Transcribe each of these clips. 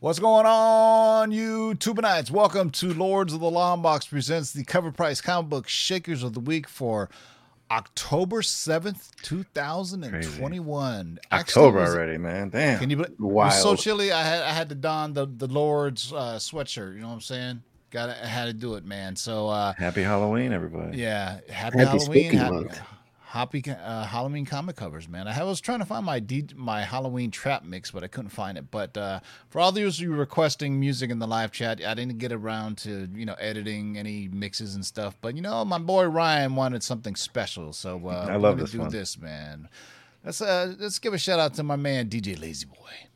What's going on, you Tubanites? Welcome to Lords of the Long Box presents the cover price comic book Shakers of the Week for October 7th, 2021. Actually, October was- already, man. Damn. Can you believe it was Wild. so chilly? I had I had to don the the Lord's uh, sweatshirt. You know what I'm saying? Got I had to do it, man. So uh, Happy Halloween, everybody. yeah, happy, Happy Halloween, happy, month. Happy uh, Halloween comic covers, man. I was trying to find my D, my Halloween trap mix, but I couldn't find it. But uh, for all those of you requesting music in the live chat, I didn't get around to you know editing any mixes and stuff. But you know, my boy Ryan wanted something special, so uh, I love this do one. this, man. Let's uh, let's give a shout out to my man DJ Lazy Boy.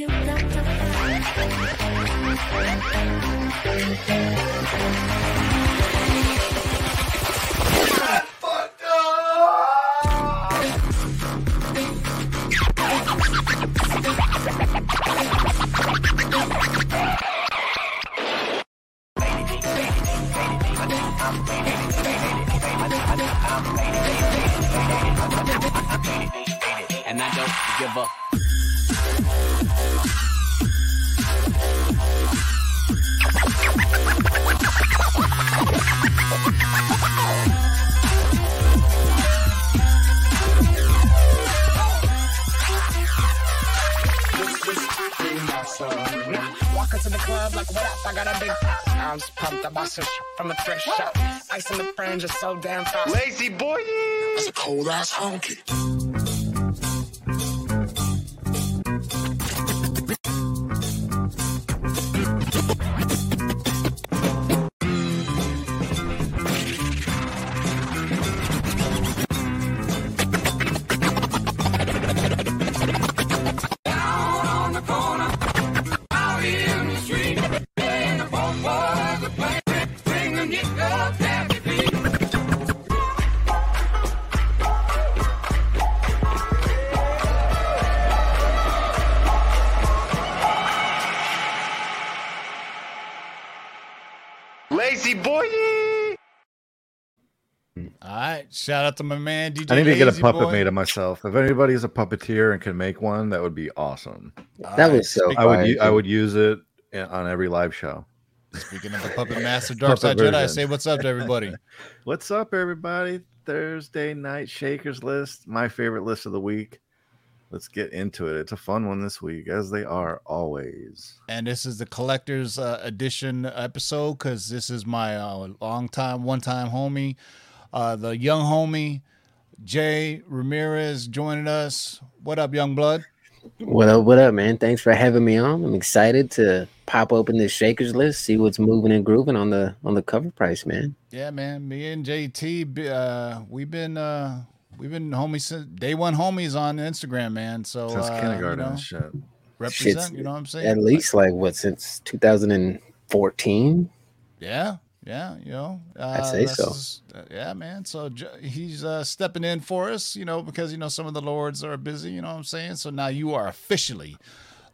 And Ice in the so damn fast. Lazy boy. That's a cold ass honky. All right, shout out to my man DJ. I need to get a puppet Boy. made of myself. If anybody is a puppeteer and can make one, that would be awesome. All That right, was so I would fire, u- I would use it on every live show. Speaking of the puppet master, Dark Side Jedi, version. say what's up to everybody. What's up, everybody? Thursday night shakers list, my favorite list of the week. Let's get into it. It's a fun one this week, as they are always. and this is the collector's uh, edition episode because this is my uh, long time, one time homie, uh, the young homie Jay Ramirez joining us. What up, young blood? What up? What up, man? Thanks for having me on. I'm excited to pop open this shakers list, see what's moving and grooving on the on the cover price, man. Yeah, man. Me and JT, uh, we've been uh, we've been homies since day one homies on Instagram, man. So Since uh, kindergarten you know, shit. represent. Shit's you know what I'm saying? At least like what since 2014. Yeah, yeah, you know, uh, say so. just- uh, yeah, man. So he's uh, stepping in for us, you know, because you know some of the lords are busy. You know what I'm saying? So now you are officially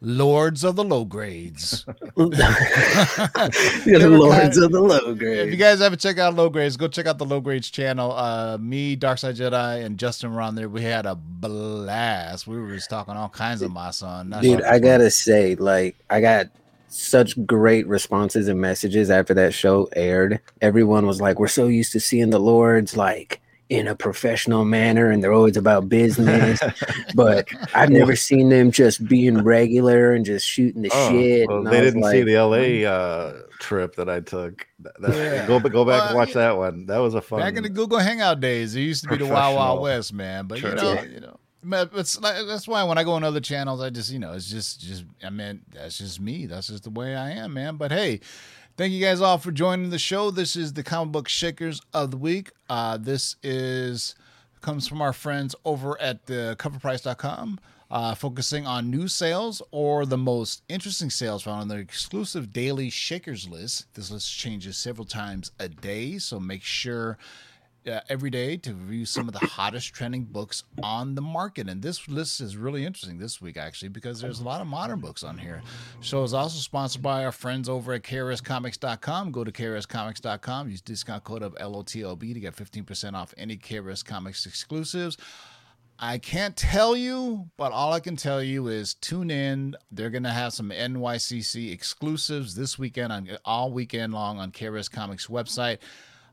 lords of the low grades. the were lords kinda- the low grades. if you guys haven't checked out low grades, go check out the low grades channel. Uh, me, Darkside Jedi, and Justin were on there. We had a blast. We were just talking all kinds of my son. That's Dude, I gotta say, like, I got such great responses and messages after that show aired. Everyone was like, "We're so used to seeing the lords, like, in a professional manner and they're always about business. but I've never seen them just being regular and just shooting the Oh, shit. well, and they didn't see the LA uh, trip that I took. That, that- Yeah. Go go back and watch yeah. that one. That was a fun. Back in the Google Hangout days, it used to be the Wild Wild West, man. But you know, Yeah. you know, like, that's why when I go on other channels, I just you know, it's just just I mean, that's just me. That's just the way I am, man. But hey. Thank you guys all for joining the show. This is the comic book shakers of the week. Uh, this is comes from our friends over at the coverprice.com, uh, focusing on new sales or the most interesting sales found on their exclusive daily shakers list. This list changes several times a day, so make sure uh, every day to review some of the hottest trending books on the market. And this list is really interesting this week, actually, because there's a lot of modern books on here. Show is also sponsored by our friends over at KRSComics.com. Go to KRSComics.com, use discount code of LOTLB to get 15% off any KRS Comics exclusives. I can't tell you, but all I can tell you is tune in. They're going to have some NYCC exclusives this weekend on all weekend long on KRS Comics website.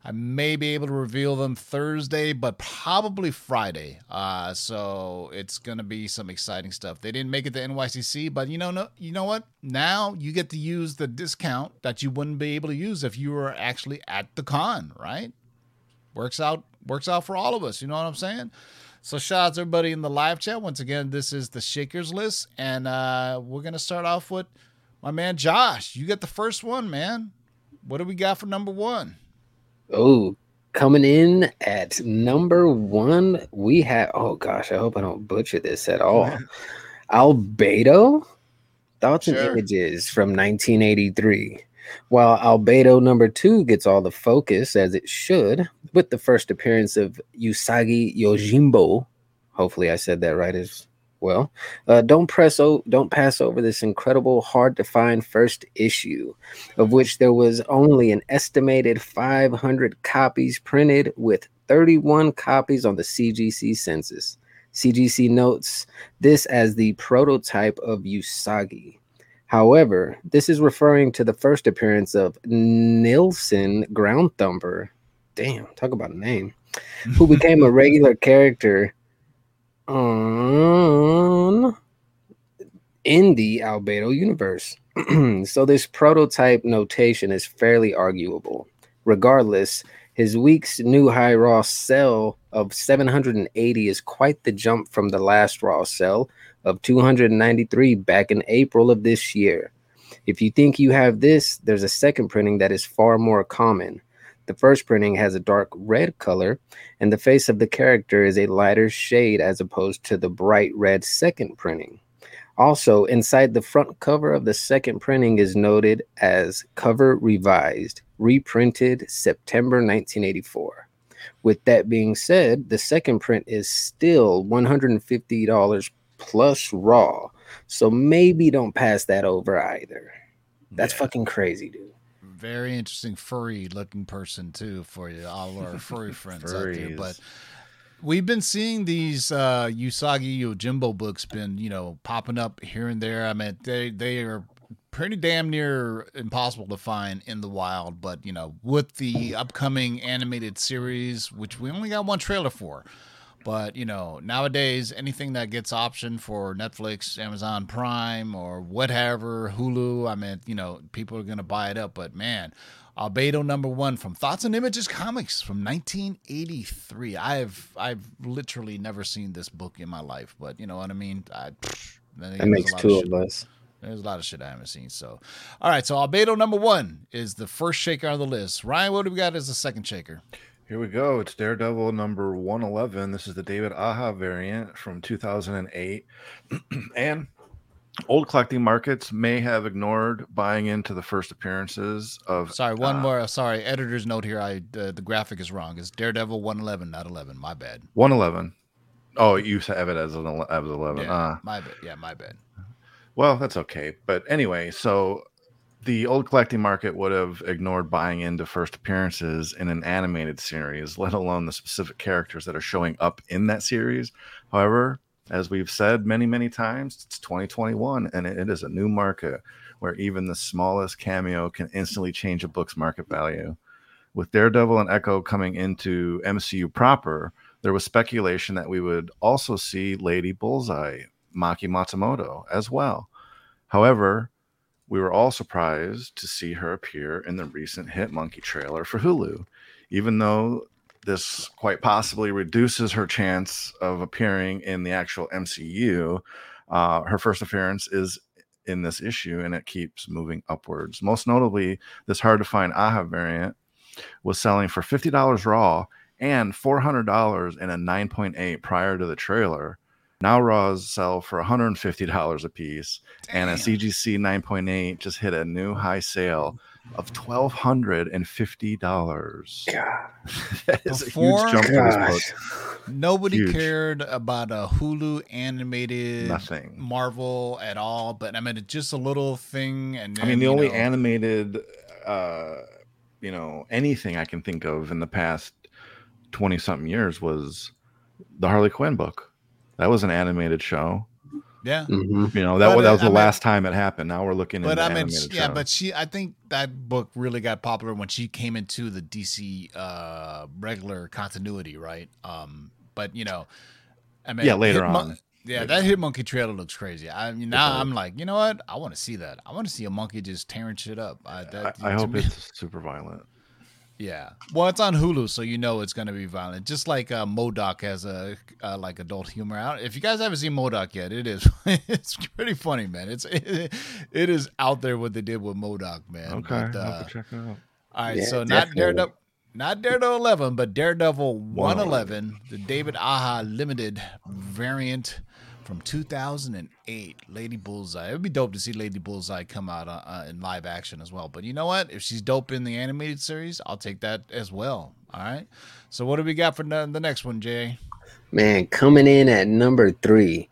I may be able to reveal them Thursday, but probably Friday. Uh, so it's gonna be some exciting stuff. They didn't make it to NYCC, but you know, no, you know what? Now you get to use the discount that you wouldn't be able to use if you were actually at the con, right? Works out, works out for all of us. You know what I'm saying? So shout out to everybody in the live chat. Once again, this is the Shakers list, and uh, we're gonna start off with my man Josh. You get the first one, man. What do we got for number one? Oh, coming in at number one, we have. Oh gosh, I hope I don't butcher this at all. Albedo, thoughts and images from 1983. While Albedo number two gets all the focus as it should, with the first appearance of Usagi Yojimbo. Hopefully, I said that right as well. Uh, don't press o- don't pass over this incredible, hard to find first issue of which there was only an estimated 500 copies printed, with 31 copies on the CGC census. CGC notes this as the prototype of Usagi. However, this is referring to the first appearance of Nilsson Ground Thumper. Damn, talk about a name. Who became a regular character on in the Albedo universe. so this prototype notation is fairly arguable. Regardless, his week's new high raw sell of 780 is quite the jump from the last raw sell of 293 back in April of this year. If you think you have this, there's a second printing that is far more common. The first printing has a dark red color, and the face of the character is a lighter shade as opposed to the bright red second printing. Also, inside the front cover of the second printing is noted as cover revised, reprinted September 1984. With that being said, the second print is still $150 plus raw. So maybe don't pass that over either. That's Yeah. fucking crazy, dude. Very interesting furry looking person too for you all our furry friends out there but we've been seeing these uh usagi yojimbo books been you know popping up here and there. I mean they they are pretty damn near impossible to find in the wild but you know with the upcoming animated series which we only got one trailer for but you know, nowadays anything that gets option for Netflix, Amazon Prime, or whatever, Hulu, I mean, you know, people are gonna buy it up. But man, Albedo number one from Thoughts and Images Comics from 1983. I've I've literally never seen this book in my life, but you know what I mean. I, pfft, That makes two shit- of us. There's a lot of shit I haven't seen. So, all right. So Albedo number one is the first shaker on the list. Ryan, what do we got as the second shaker? Here we go. It's Daredevil number 111. This is the David Aja variant from 2008. and old collecting markets may have ignored buying into the first appearances of. Sorry, one uh, more. Sorry, editor's note here. I uh, the graphic is wrong. It's Daredevil 111, not 11. My bad. 111. Oh, you have it as an ele- as 11. Yeah, Ah. my bad. Yeah, my bad. Well, that's okay. But anyway, so the old collecting market would have ignored buying into first appearances in an animated series, let alone the specific characters that are showing up in that series. However, as we've said many, many times, it's 2021 and it is a new market where even the smallest cameo can instantly change a book's market value. With Daredevil and Echo coming into MCU proper, there was speculation that we would also see Lady Bullseye, Maki Matsumoto, as well. However, we were all surprised to see her appear in the recent Hit Monkey trailer for Hulu, even though this quite possibly reduces her chance of appearing in the actual MCU. Uh, her first appearance is in this issue and it keeps moving upwards. Most notably, this hard to find Aja variant was selling for $50 raw and $400 in a 9.8 prior to the trailer. Now raws sell for $150 a piece, and a CGC 9.8 just hit a new high sale of $1,250. God, that is Before- a huge jump for this gosh. book. Nobody Huge. cared about a Hulu animated Nothing. Marvel at all, but I mean, it's just a little thing. And I mean, the only know, animated, uh, you know, anything I can think of in the past 20 something years was the Harley Quinn book. That was an animated show. yeah. Mhm. You know, that, But, was- that was the I mean- last time it happened. Now we're looking at But I mean, animated sh- yeah, shows. but she, I think that book really got popular when she came into the DC uh, regular continuity, right? Um, but you know, I mean, Yeah, later Hit on. yeah, Later that Hit Monkey trailer looks crazy. I mean, now I'm like, you know what? I want to see that. I want to see a monkey just tearing shit up. I, that, I, I hope me- it's super violent. Yeah. Well, it's on Hulu, so you know it's going to be violent. Just like uh, M.O.D.O.K. has a uh, like adult humor out. If you guys haven't seen M.O.D.O.K. yet, it is it's pretty funny, man. It's it, it is out there what they did with M.O.D.O.K., man. Okay, But, uh, have to check it out. all right, Yeah, so not. Daredevil, not Daredevil eleven, but Daredevil one eleven, the David Aja limited variant from two thousand and eight, Lady Bullseye. It would be dope to see Lady Bullseye come out uh, uh, in live action as well. But you know what? If she's dope in the animated series, I'll take that as well. All right. So what do we got for the, the next one, Jay? Man, coming in at number three,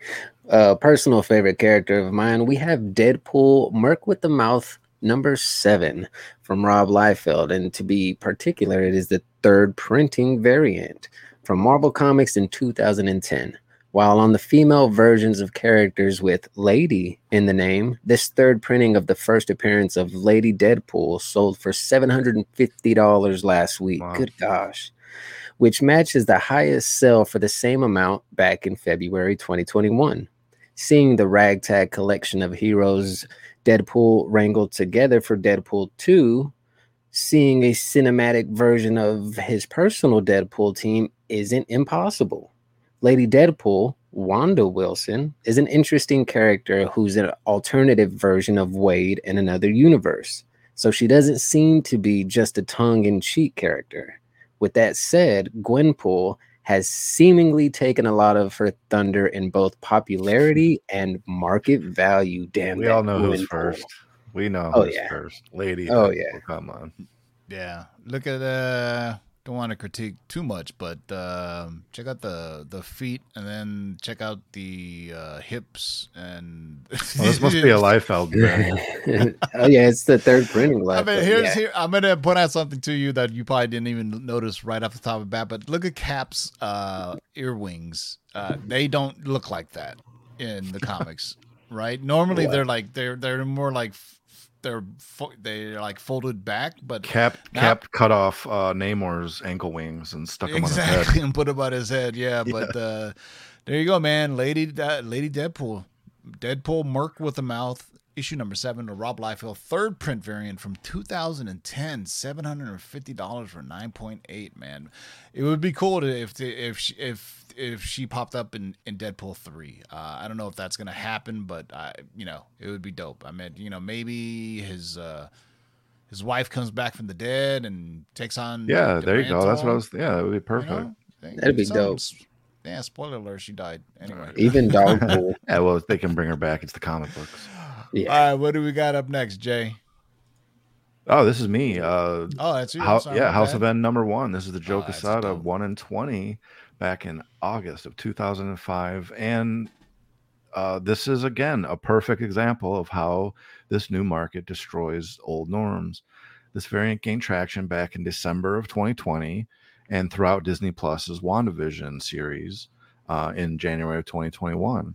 uh, personal favorite character of mine, we have Deadpool Merc with the Mouth number seven from Rob Liefeld. And to be particular, it is the third printing variant from Marvel Comics in 2010. While on the female versions of characters with Lady in the name, this third printing of the first appearance of Lady Deadpool sold for $750 last week. Wow. Good gosh which matches the highest sell for the same amount back in February 2021. Seeing the ragtag collection of heroes Deadpool wrangled together for Deadpool 2, seeing a cinematic version of his personal Deadpool team isn't impossible. Lady Deadpool, Wanda Wilson, is an interesting character who's an alternative version of Wade in another universe. So she doesn't seem to be just a tongue in cheek character. With that said, Gwenpool has seemingly taken a lot of her thunder in both popularity and market value. Damn, we all know who's first. We know Oh, who's yeah. first. Lady. Oh, Deadpool, yeah. Come on. Yeah. Look at uh don't want to critique too much, but um check out the the feet and then check out the uh hips and Well, this must be a Liefeld variant. oh yeah, it's the third printing I mean, here's yeah. here. I'm gonna point out something to you that you probably didn't even notice right off the top of the bat. But look at Cap's uh, earwings. Uh, they don't look like that in the comics, right? Normally What? they're like they're they're more like f- they're fo- they're like folded back, but Cap Now- Cap cut off uh, Namor's ankle wings and stuck him on his head. exactly and put him on his head. Yeah, but uh, there you go, man. Lady uh, Lady Deadpool, Deadpool Merc with a mouth. Issue number seven to Rob Liefeld, third print variant from 2010, seven hundred and fifty dollars for nine point eight. Man, it would be cool to if the, if she, if if she popped up in, in Deadpool three. Uh, I don't know if that's gonna happen, but I you know it would be dope. I mean, you know, maybe his uh, his wife comes back from the dead and takes on Yeah, the there you go. That's what I was. Yeah, that would be You perfect. know? That'd be Some- dope. Yeah, spoiler alert, she died. Anyway. Even Dogpool. Yeah, well, they can bring her back. It's the comic books. Yeah. All right, what do we got up next, Jay? Oh, this is me. Uh, Oh, that's you. How, Sorry, yeah, my House of M number one. This is the Joe Oh, that's one and twenty back in August of two thousand and five, and uh, this is again a perfect example of how this new market destroys old norms. This variant gained traction back in December of 2020 and throughout Disney Plus's WandaVision series uh, in January of 2021.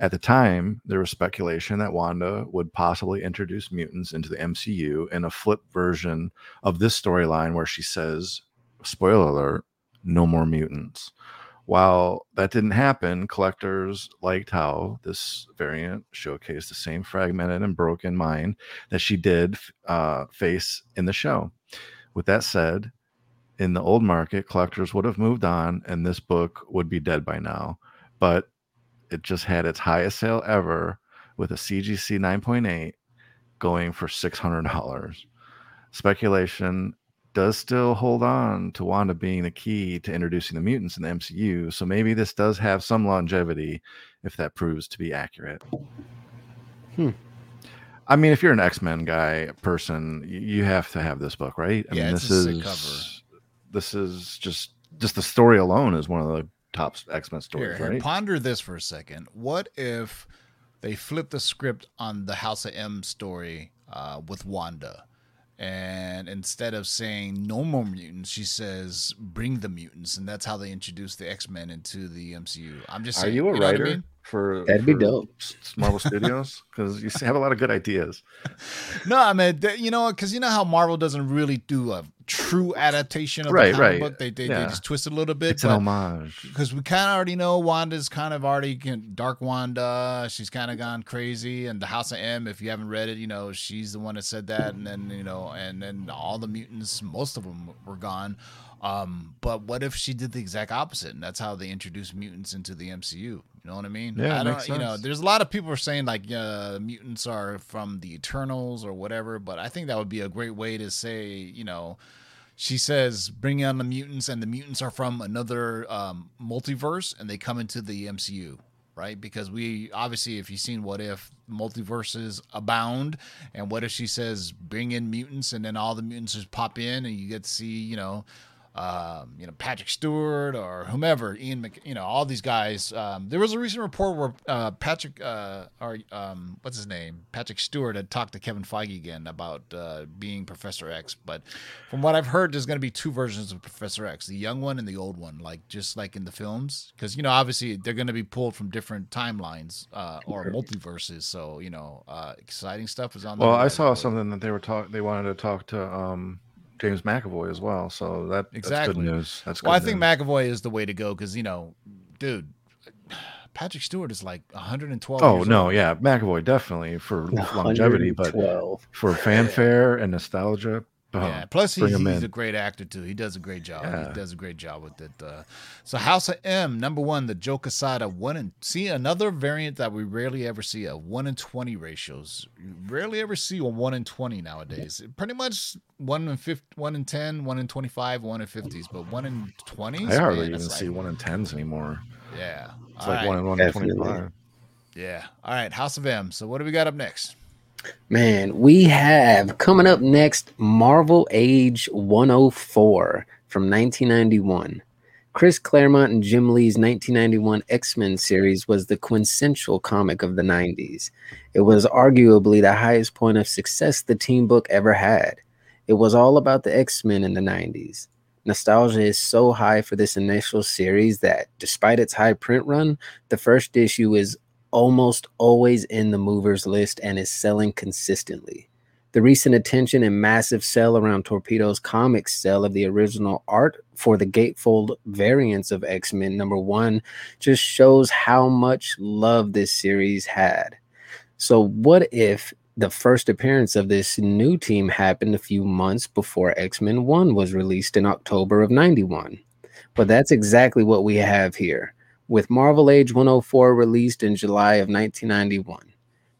At the time, there was speculation that Wanda would possibly introduce mutants into the MCU in a flip version of this storyline where she says, spoiler alert, no more mutants. While that didn't happen, collectors liked how this variant showcased the same fragmented and broken mind that she did uh, face in the show. With that said, in the old market, collectors would have moved on and this book would be dead by now. But it just had its highest sale ever with a CGC 9.8 going for $600. Speculation does still hold on to Wanda being the key to introducing the mutants in the MCU, so maybe this does have some longevity if that proves to be accurate. Hmm. I mean, if you're an X Men guy person, you have to have this book, right? I Yeah, mean, this is cover. this is just just the story alone is one of the top X Men Here, stories, here, right? ponder this for a second. What if they flip the script on the House of M story uh, with Wanda? And instead of saying no more mutants, she says bring the mutants, and that's how they introduce the X Men into the MCU. I'm just Are saying, you a know what I writer mean? for That'd be for dope. Marvel Studios? Because you have a lot of good ideas. No, I mean, you know, because you know how Marvel doesn't really do a true adaptation of Right, the comic right. book. They they, Yeah. they just twist it a little bit. It's an homage. because we kind of already know Wanda's kind of already can- Dark Wanda. She's kind of gone crazy, and the House of M. If you haven't read it, you know she's the one that said that, and then you know, and then all the mutants, most of them were gone. Um, but what if she did the exact opposite, and that's how they introduced mutants into the MCU? You know what I mean? Yeah, I don't. makes You know, there's a lot of people are saying like uh, mutants are from the Eternals or whatever, but I think that would be a great way to say, you know she says bring on the mutants and the mutants are from another um, multiverse and they come into the mcu right? Because we obviously if you've seen what if multiverses abound and what if she says bring in mutants and then all the mutants just pop in and you get to see you know um, you know Patrick Stewart or whomever, Ian, Mc, you know all these guys. Um, there was a recent report where uh, Patrick, uh, or um, what's his name, Patrick Stewart, had talked to Kevin Feige again about uh, being Professor X. But from what I've heard, there's going to be two versions of Professor X: the young one and the old one, like just like in the films, because you know obviously they're going to be pulled from different timelines uh, or multiverses. So you know, uh, exciting stuff is on. the Well, I saw something that they were talk. They wanted to talk to um, James McAvoy as well. So that exactly. that's good news. That's good Well, I think news. McAvoy is the way to go because you know, dude, Patrick Stewart is like 112. Oh years no, old. yeah, McAvoy definitely for longevity, but for fanfare and nostalgia. Oh, Yeah. Plus, he's, he's a great actor too. He does a great job. Yeah. He does a great job with it. Uh, so, House of M, number one, the Joe Quesada one and see another variant that we rarely ever see of one in twenty ratios. You rarely ever see a one in twenty nowadays. Pretty much one in 50, one in 10, one in 25, one in 50s, but one in 20s. I hardly man, even that's see like- one in tens anymore. Yeah. It's All like right. one in one in twenty-five. Yeah. All right. House of M. So what do we got up next? Man, we have coming up next Marvel Age 104 from 1991. Chris Claremont and Jim Lee's 1991 X Men series was the quintessential comic of the 90s. It was arguably the highest point of success the team book ever had. It was all about the X Men in the 90s. Nostalgia is so high for this initial series that, despite its high print run, the first issue is almost always in the movers list and is selling consistently. The recent attention and massive sell around Torpedo's comics sell of the original art for the gatefold variants of X Men number one just shows how much love this series had. So, what if the first appearance of this new team happened a few months before X Men 1 was released in October of 91? But that's exactly what we have here with Marvel Age 104 released in July of 1991.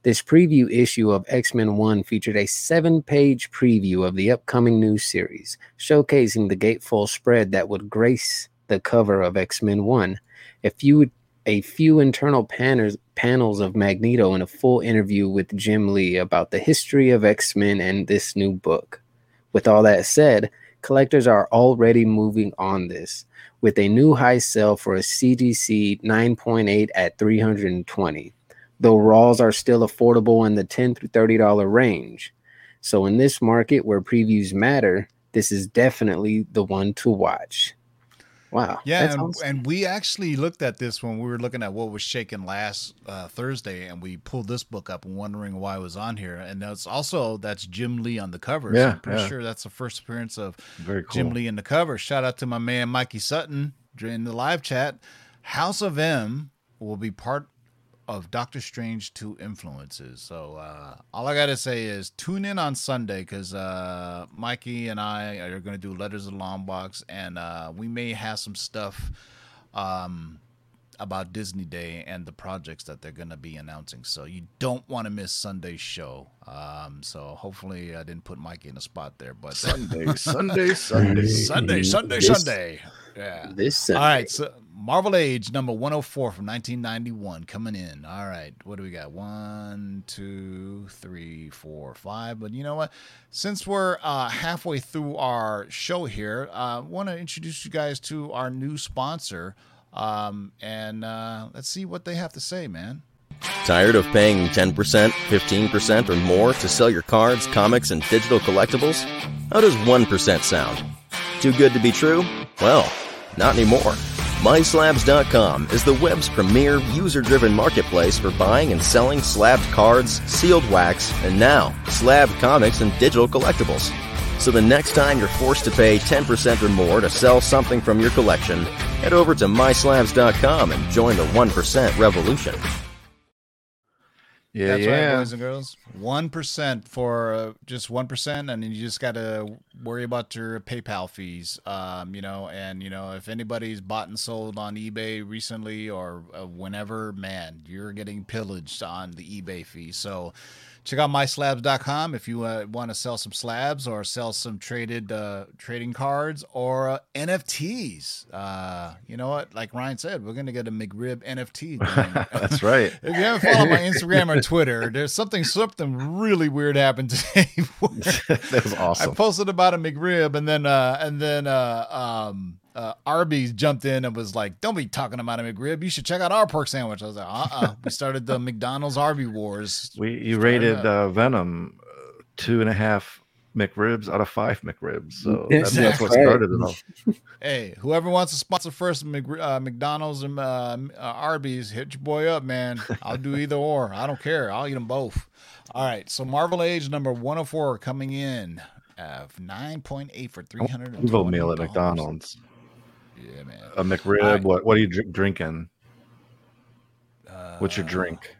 This preview issue of X Men 1 featured a seven page preview of the upcoming new series, showcasing the gatefold spread that would grace the cover of X Men 1. A few, a few internal panels, panels of Magneto and a full interview with Jim Lee about the history of X Men and this new book. With all that said, collectors are already moving on this with a new high sell for a CGC 9.8 at 320. Though raws are still affordable in the 10 through 30 dollar range. So in this market where previews matter, this is definitely the one to watch. Wow. Yeah, and, awesome. and we actually looked at this when we were looking at what was shaking last uh, Thursday, and we pulled this book up and wondering why it was on here. And that's also that's Jim Lee on the cover. so Yeah, I'm pretty yeah. sure that's the first appearance of Very cool. Jim Lee in the cover. Shout out to my man Mikey Sutton during the live chat. House of M will be part of Doctor Strange Two Influences. So uh, all I gotta say is tune in on Sunday because uh, Mikey and I are gonna do Letters of the Long Box, and uh, we may have some stuff um, about Disney Day and the projects that they're gonna be announcing. So you don't want to miss Sunday's show. Um, so hopefully I didn't put Mikey in a spot there, but Sunday, Sunday, Sunday. Sunday, Sunday, This- Sunday. Yeah. This Sunday. right, so Marvel Age number 104 from 1991 coming in. All right, what do we got? One, two, three, four, five. But you know what? Since we're uh, halfway through our show here, I uh, want to introduce you guys to our new sponsor. Um, and uh, let's see what they have to say, man. Tired of paying 10%, 15%, or more to sell your cards, comics, and digital collectibles? How does 1% sound? Too good to be true? Well, not anymore. MySlabs.com is the web's premier user driven marketplace for buying and selling slabbed cards, sealed wax, and now slabbed comics and digital collectibles. So the next time you're forced to pay 10% or more to sell something from your collection, head over to MySlabs.com and join the 1% revolution. Yeah, That's yeah. right, boys and girls. One percent for uh, just one percent, and then you just got to worry about your PayPal fees. Um, you know, and you know if anybody's bought and sold on eBay recently or uh, whenever, man, you're getting pillaged on the eBay fee. So. Check out myslabs.com if you uh, want to sell some slabs or sell some traded uh, trading cards or uh, NFTs. Uh, you know what? Like Ryan said, we're going to get a McRib NFT. That's right. If you haven't followed my Instagram or Twitter, there's something something really weird happened today. that was awesome. I posted about a McRib, and then uh, and then uh, um, uh, Arby's jumped in and was like, "Don't be talking about a McRib. You should check out our pork sandwich." I was like, "Uh, uh We started the McDonald's Arby wars. We you Started rated uh, Venom uh, two and a half McRibs out of five McRibs, so Yes, that's, that's what started it all. Hey, whoever wants to sponsor first Mc, uh, McDonald's and uh, uh, Arby's, hit your boy up, man. I'll do either or. I don't care. I'll eat them both. All right. So Marvel Age number 104 coming in. of 9.8 for 300 Evil meal at McDonald's. Yeah, man. A McRib. All right. What what are you dr- drinking? Uh, What's your drink?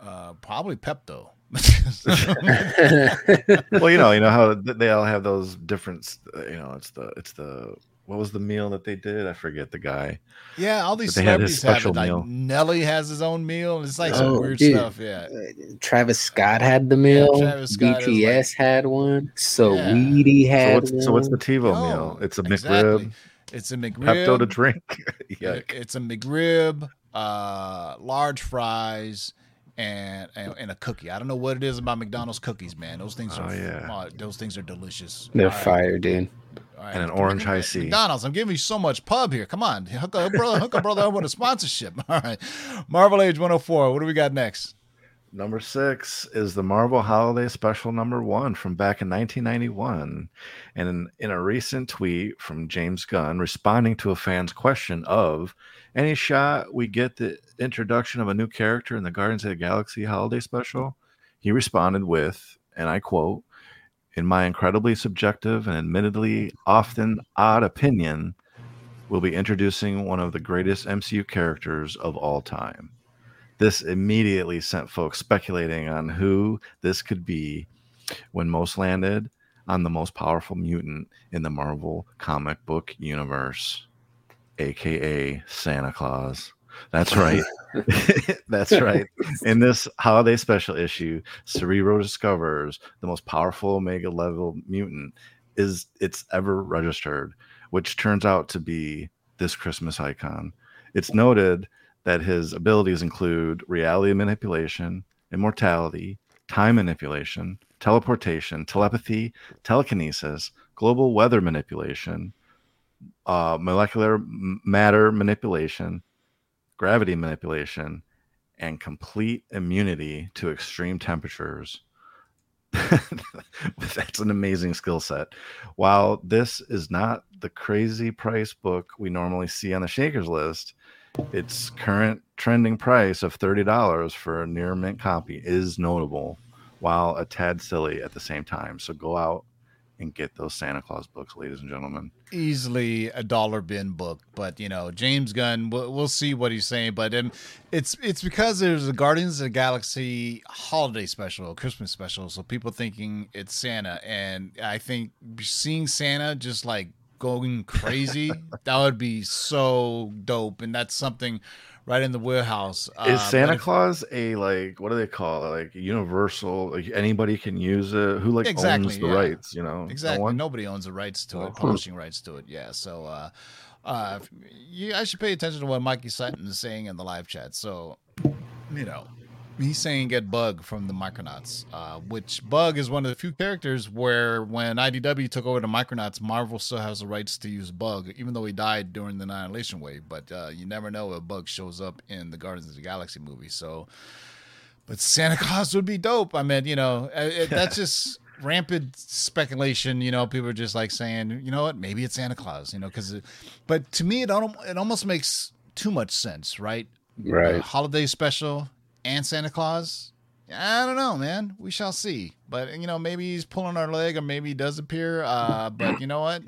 Uh, probably Pepto. well, you know, you know how they all have those different. uh, You know, it's the it's the what was the meal that they did? I forget the guy. yeah, all these But they had his celebrities have it. special Like meal. Nelly has his own meal. It's like some Oh, weird dude. stuff. Yeah. Travis Scott had the meal. Travis Scott is BTS had one. So Yeah. Weedy So had what's, one. so what's the TiVo Oh, meal? It's a exactly. McRib, It's a McRib. Pepto to drink. Yuck. It's a McRib, uh, large fries, and, and and a cookie. I don't know what it is about McDonald's cookies, man. Those things are Oh, yeah. uh, those things are delicious. They're All right, fire, dude. all right. And an orange Hi-C. McDonald's, I'm giving you so much pub here. Come on, hook a brother, hook a brother up with a sponsorship. All right, Marvel Age 104. What do we got next? Number six is the Marvel Holiday Special number one from back in 1991. And in, in a recent tweet from James Gunn responding to a fan's question of any shot we get the introduction of a new character in the Guardians of the Galaxy Holiday Special, he responded with, and I quote, in my incredibly subjective and admittedly often odd opinion, we'll be introducing one of the greatest MCU characters of all time. This immediately sent folks speculating on who this could be when most landed on the most powerful mutant in the Marvel comic book universe, aka Santa Claus. That's right. That's right. In this holiday special issue, Cerebro discovers the most powerful Omega level mutant is it's ever registered, which turns out to be this Christmas icon. It's noted that his abilities include reality manipulation, immortality, time manipulation, teleportation, telepathy, telekinesis, global weather manipulation, uh, molecular matter manipulation, gravity manipulation, and complete immunity to extreme temperatures. That's an amazing skill set. While this is not the crazy price book we normally see on the Shakers list, its current trending price of $30 for a near mint copy is notable, while a tad silly at the same time. So go out and get those Santa Claus books, ladies and gentlemen. easily a dollar bin book, but you know James Gunn. We'll, we'll see what he's saying, but um, it's it's because there's a Guardians of the Galaxy holiday special, Christmas special, so people thinking it's Santa, and I think seeing Santa just like going crazy, that would be so dope, and that's something right in the warehouse. Is Uh, but Santa if- Claus a like what do they call it? Like universal? Like anybody can use it. Who like Exactly, owns the yeah. rights? You know, Exactly. one? Nobody owns the rights to Oh. it, publishing rights to it. Yeah. So, uh, uh, you, I should pay attention to what Mikey Sutton is saying in the live chat. So, you know, he's saying get Bug from the Micronauts, uh, which Bug is one of the few characters where when IDW took over the Micronauts, Marvel still has the rights to use Bug, even though he died during the Annihilation Wave. But uh, you never know if Bug shows up in the Guardians of the Galaxy movie. So, but Santa Claus would be dope. I mean, you know, uh, it, that's just rampant speculation. You know, people are just like saying, you know what, maybe it's Santa Claus. You know, because, but to me, it it almost makes too much sense, right? Right. A holiday special and Santa Claus. I don't know, man. We shall see. But you know, maybe he's pulling our leg, or maybe he does appear. Uh, but you know what?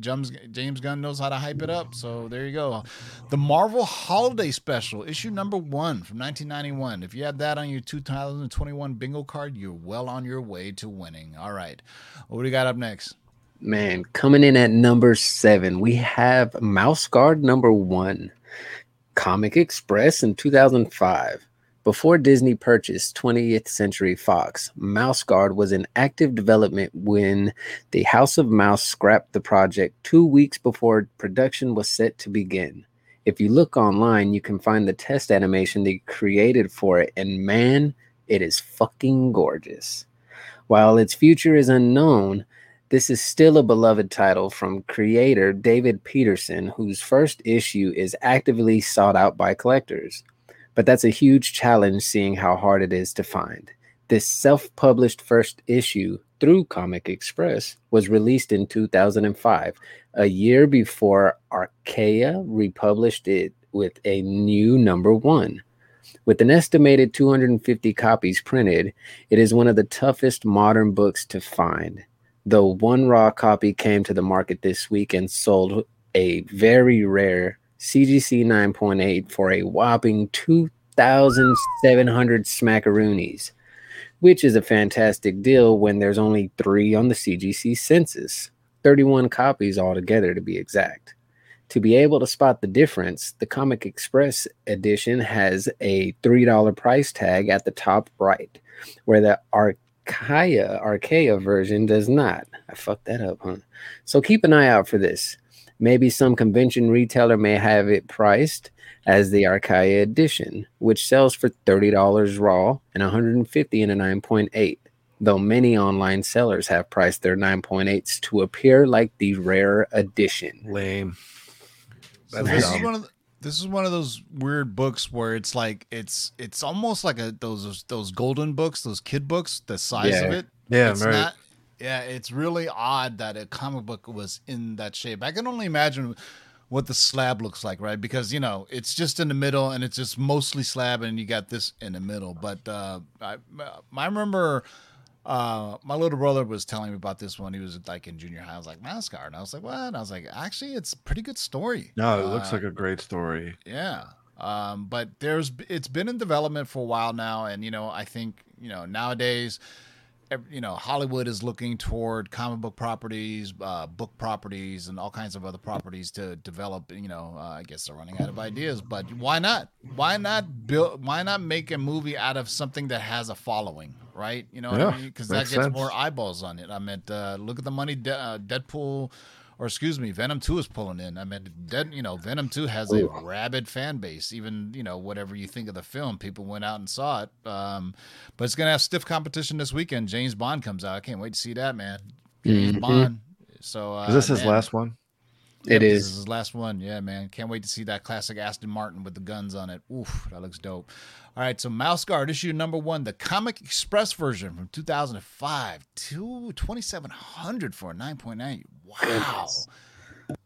James James Gunn knows how to hype it up. So there you go. The Marvel Holiday Special, issue number one from 1991. If you have that on your 2021 bingo card, you're well on your way to winning. All right, what do we got up next? Man, coming in at number seven, we have Mouse Guard number one, Comic Express in 2005. Before Disney purchased 20th Century Fox, Mouse Guard was in active development when the House of Mouse scrapped the project two weeks before production was set to begin. If you look online, you can find the test animation they created for it, and man, it is fucking gorgeous. While its future is unknown, this is still a beloved title from creator David Petersen, whose first issue is actively sought out by collectors. But that's a huge challenge seeing how hard it is to find. This self published first issue through Comic Express was released in 2005, a year before Archaia republished it with a new number one. With an estimated 250 copies printed, it is one of the toughest modern books to find though one raw copy came to the market this week and sold a very rare CGC 9.8 for a whopping 2,700 smackaroonies, which is a fantastic deal when there's only three on the CGC census, 31 copies altogether to be exact. To be able to spot the difference, the Comic Express edition has a $3 price tag at the top right, where the Archaia Archaia version does not. I fucked that up, huh? So keep an eye out for this. Maybe some convention retailer may have it priced as the Archaia edition, which sells for $30 raw and $150 in a 9.8. Though many online sellers have priced their 9.8s to appear like the rare edition. Lame. So That's this is one of the, this is one of those weird books where it's like it's it's almost like a those those golden books, those kid books, the size of it. Yeah, it's right. not yeah, it's really odd that a comic book was in that shape. I can only imagine what the slab looks like, right? Because you know it's just in the middle and it's just mostly slab, and you got this in the middle. But uh, I, I remember uh, my little brother was telling me about this when he was like in junior high. I was like, Mascot, and I was like, what? And I was like, actually, it's a pretty good story. No, it looks Uh, like a great story. yeah. Um, but there's it's been in development for a while now, and you know I think you know nowadays, you know Hollywood is looking toward comic book properties, uh, book properties, and all kinds of other properties to develop. You know, uh, I guess they're running out of ideas, but why not? Why not build? Why not make a movie out of something that has a following? Right? You know what Yeah, I mean? Because that gets sense. more eyeballs on it. I meant, uh, look at the money De- uh, Deadpool, or excuse me, Venom Two is pulling in. I mean, you know, Venom Two has a Ooh. rabid fan base. Even you know, whatever you think of the film, people went out and saw it. Um, but it's gonna have stiff competition this weekend. James Bond comes out. I can't wait to see that, man. James Mhm. Bond. So uh, Is this his man, last one? It This is. is his last one. Yeah, man. Can't wait to see that classic Aston Martin with the guns on it. Oof, that looks dope. All right, so Mouse Guard issue number one, the Comic Express version from 2005, to 2700 for a 9.9. Wow.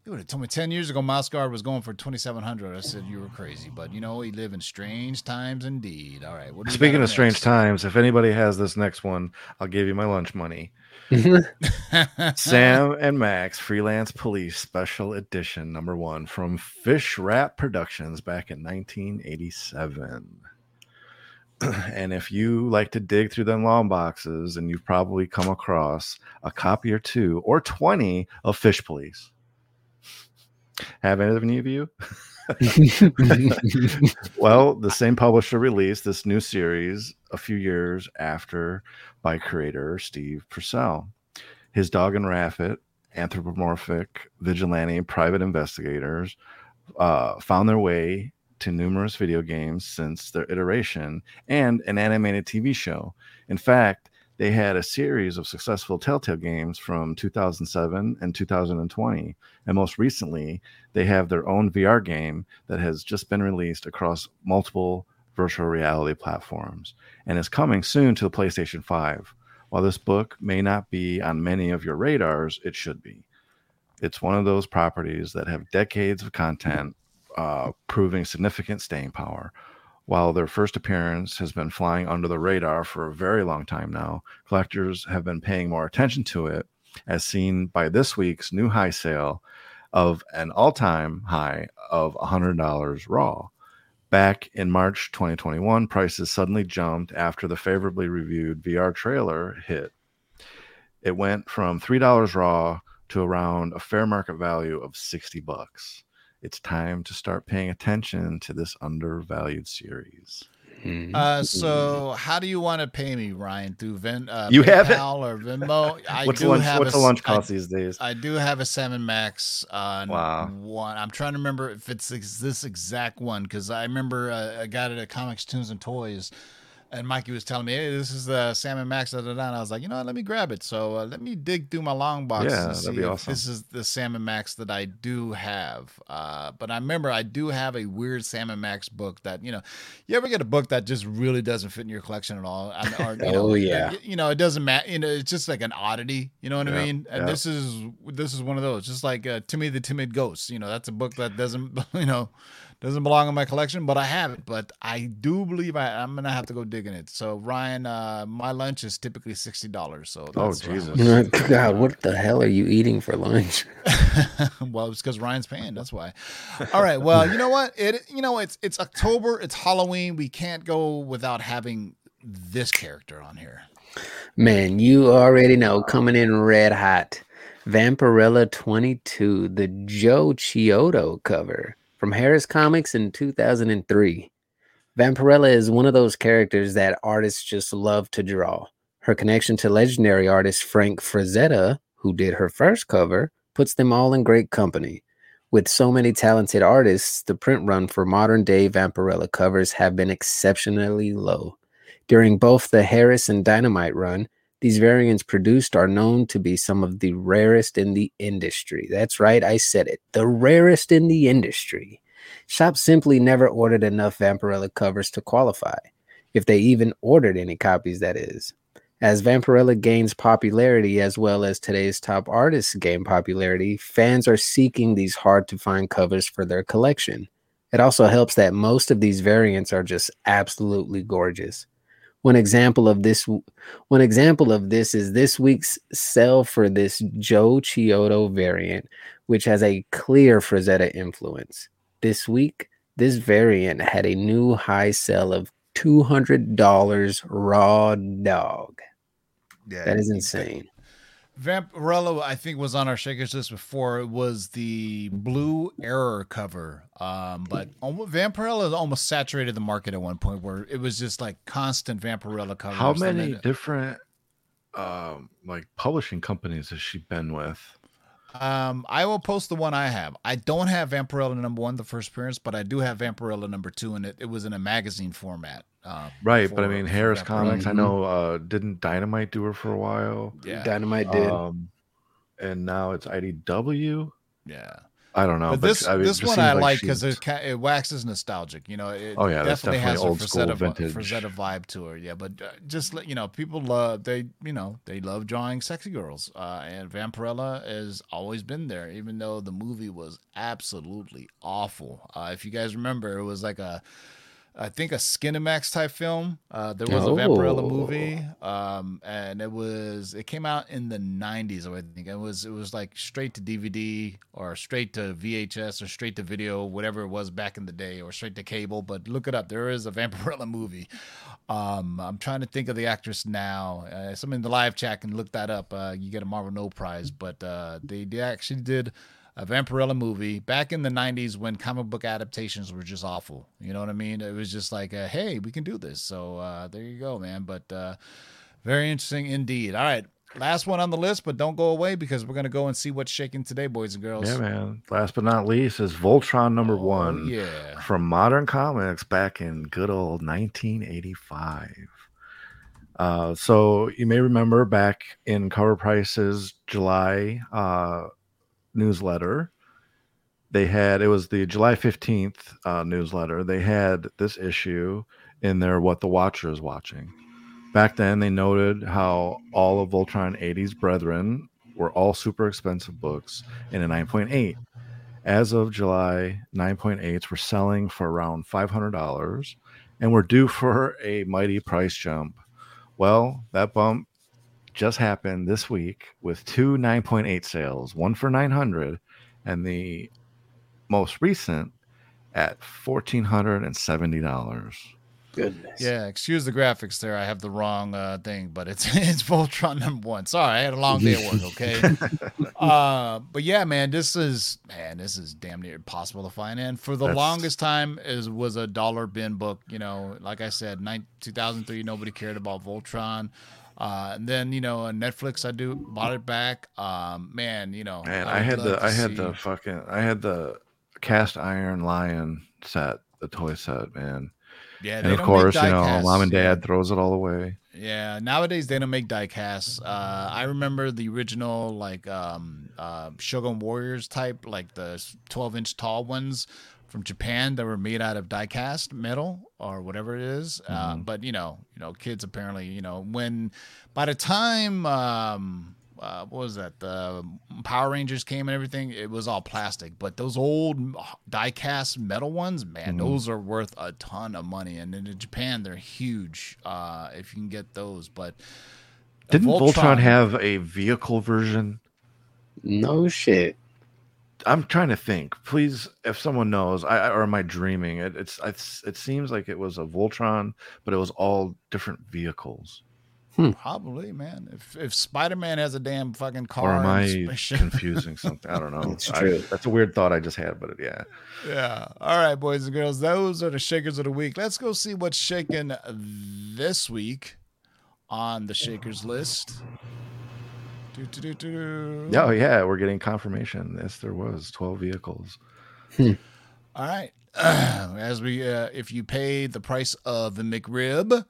You would have told me 10 years ago Mouse Guard was going for 2700. I said you were crazy, but you know, we live in strange times indeed. All right. What Speaking of strange times, if anybody has this next one, I'll give you my lunch money. Sam and Max Freelance Police Special Edition number one from Fishwrap Productions back in 1987. and if you like to dig through them long boxes, and you've probably come across a copy or two or 20 of Fish Police. Have any of you? well, the same publisher released this new series a few years after by creator Steve Purcell. His dog and Raffet, anthropomorphic vigilante private investigators, uh, found their way to numerous video games since their iteration and an animated TV show. In fact, they had a series of successful Telltale games from 2007 and 2020. And most recently, they have their own VR game that has just been released across multiple virtual reality platforms and is coming soon to the PlayStation 5. While this book may not be on many of your radars, it should be. It's one of those properties that have decades of content uh, proving significant staying power. While their first appearance has been flying under the radar for a very long time now, collectors have been paying more attention to it, as seen by this week's new high sale of an all time high of $100 raw. Back in March 2021, prices suddenly jumped after the favorably reviewed VR trailer hit. It went from $3 raw to around a fair market value of 60 bucks. It's time to start paying attention to this undervalued series. Uh, so how do you want to pay me, Ryan? Through Ven, uh, You have it? PayPal or Venmo? I what's do the lunch, have what's a the lunch s- I- cost these days? I do have a Sam & Max on Wow. one. I'm trying to remember if it's this exact one because I remember uh, I got it at Comics, Tunes, and Toys, and Mikey was telling me, "Hey, this is the Sam & Max." Da, da, da. And I was like, "You know, what, let me grab it." So uh, let me dig through my long box. Yeah, and that'd see be if awesome. this is the Sam & Max that I do have. Uh, but I remember I do have a weird Sam & Max book that you know, you ever get a book that just really doesn't fit in your collection at all? I or, you know, Oh, yeah. you know, it doesn't matter. You know, it's just like an oddity. You know what Yeah, I mean? And yeah. this is this is one of those. Just like uh, Timmy the Timid Ghost. You know, that's a book that doesn't you know doesn't belong in my collection, but I have it. But I do believe I, I'm gonna have to go digging it. So Ryan, uh, my lunch is typically sixty dollars. So Oh, that's what Jesus. was- God, what the hell are you eating for lunch? well, it's because Ryan's paying. That's why. All right. Well, you know what? It you know it's it's October. It's Halloween. We can't go without having this character on here. Man, you already know coming in red hot. Vampirella 22, the Joe Chiodo cover from Harris Comics in 2003. Vampirella is one of those characters that artists just love to draw. Her connection to legendary artist Frank Frazetta, who did her first cover, puts them all in great company. With so many talented artists, the print run for modern day Vampirella covers have been exceptionally low. During both the Harris and Dynamite run, these variants produced are known to be some of the rarest in the industry. That's right, I said it. The rarest in the industry. Shop simply never ordered enough Vampirella covers to qualify, if they even ordered any copies, that is. As Vampirella gains popularity as well as today's top artists gain popularity, fans are seeking these hard to find covers for their collection. It also helps that most of these variants are just absolutely gorgeous. One example of this one example of this is this week's sell for this Joe Chiodo variant, which has a clear Frazetta influence. This week, this variant had a new high sell of $200 raw dog. Yeah, That is insane. Vampirella, I think, was on our shakers list before. It was the Blue Error cover, um, but almo- Vampirella almost saturated the market at one point, where it was just like constant Vampirella covers. How many different um, like publishing companies has she been with? Um, I will post the one I have. I don't have Vampirella number one, the first appearance, but I do have Vampirella number two, and it, it was in a magazine format. Uh, Right, but I mean Harris Vampirella. Comics. I know uh, didn't Dynamite do her for a while, Yeah, Dynamite did. um, and now it's IDW. yeah. I don't know. but this I mean, this one I like because she's- it, it waxes nostalgic. You know, it Oh, yeah, that's definitely has definitely a old school Frazetta, vintage. Frazetta vibe to her. Yeah, but uh, just you know, people love they you know they love drawing sexy girls, uh, and Vampirella has always been there, even though the movie was absolutely awful. Uh, if you guys remember, it was like a I think a Skinemax type film. Uh, there was a Vampirella Oh. movie, um, and it was it came out in the '90s. I think it was it was like straight to DVD or straight to VHS or straight to video, whatever it was back in the day, or straight to cable. But look it up. There is a Vampirella movie. Um, I'm trying to think of the actress now. Uh, someone in the live chat can look that up. Uh, you get a Marvel No Prize, but uh, they, they actually did a Vampirella movie back in the 90s when comic book adaptations were just awful. You know what I mean? It was just like, uh, hey, we can do this. So uh, there you go, man. But uh, very interesting indeed. All right. Last one on the list, but don't go away because we're going to go and see what's shaking today, boys and girls. Yeah, man. Last but not least is Voltron number Oh, one yeah. from Modern Comics back in good old 1985. Uh, so you may remember back in CovrPrice's July uh, newsletter, they had it was the July 15th uh, newsletter. They had this issue in their What the Watcher is Watching. Back then, they noted how all of Voltron 80's brethren were all super expensive books in a 9.8. As of July, 9.8s were selling for around $500 and were due for a mighty price jump. Well, that bump just happened this week with two 9.8 sales, one for 900 and the most recent at $1,470. Goodness. Yeah, excuse the graphics there. I have the wrong uh, thing, but it's it's Voltron number one. Sorry, I had a long day at work. Okay, uh, but yeah, man, this is man, this is damn near impossible to find. And for the That's- longest time, is was a dollar bin book. You know, like I said, nine, 2003, nobody cared about Voltron. Uh, and then you know, on Netflix, I do bought it back. Um, man, you know, Man, I I had the I had see- the fucking I had the cast iron lion set, the toy set, man. yeah, And of course, you know, mom and dad throws it all away. Yeah, nowadays they don't make die casts. Uh, I remember the original like um, uh, Shogun Warriors type, like the 12 inch tall ones from Japan that were made out of die cast metal or whatever it is. Uh, but you know, you know, kids apparently, you know, when by the time um, uh, what was that? The Power Rangers came and everything. It was all plastic, but those old die cast metal ones, man, those are worth a ton of money. And in Japan, they're huge uh, if you can get those. But Didn't Voltron, Voltron- have a vehicle version? No shit. I'm trying to think. Please, if someone knows, I, I- or am I dreaming? It, it's, it's it seems like it was a Voltron, but it was all different vehicles. Hmm. probably, man, if if Spider Man has a damn fucking car, Or am I spaceship- confusing something? I don't know. It's I- true. that's a weird thought I just had, but it, yeah. Yeah. All right, boys and girls. Those are the shakers of the week. Let's go see what's shaking this week on the shakers list. Do, do, do, do. Yeah, oh, yeah, we're getting confirmation. Yes, there was 12 vehicles. All right. As we, uh, if you pay the price of the McRib,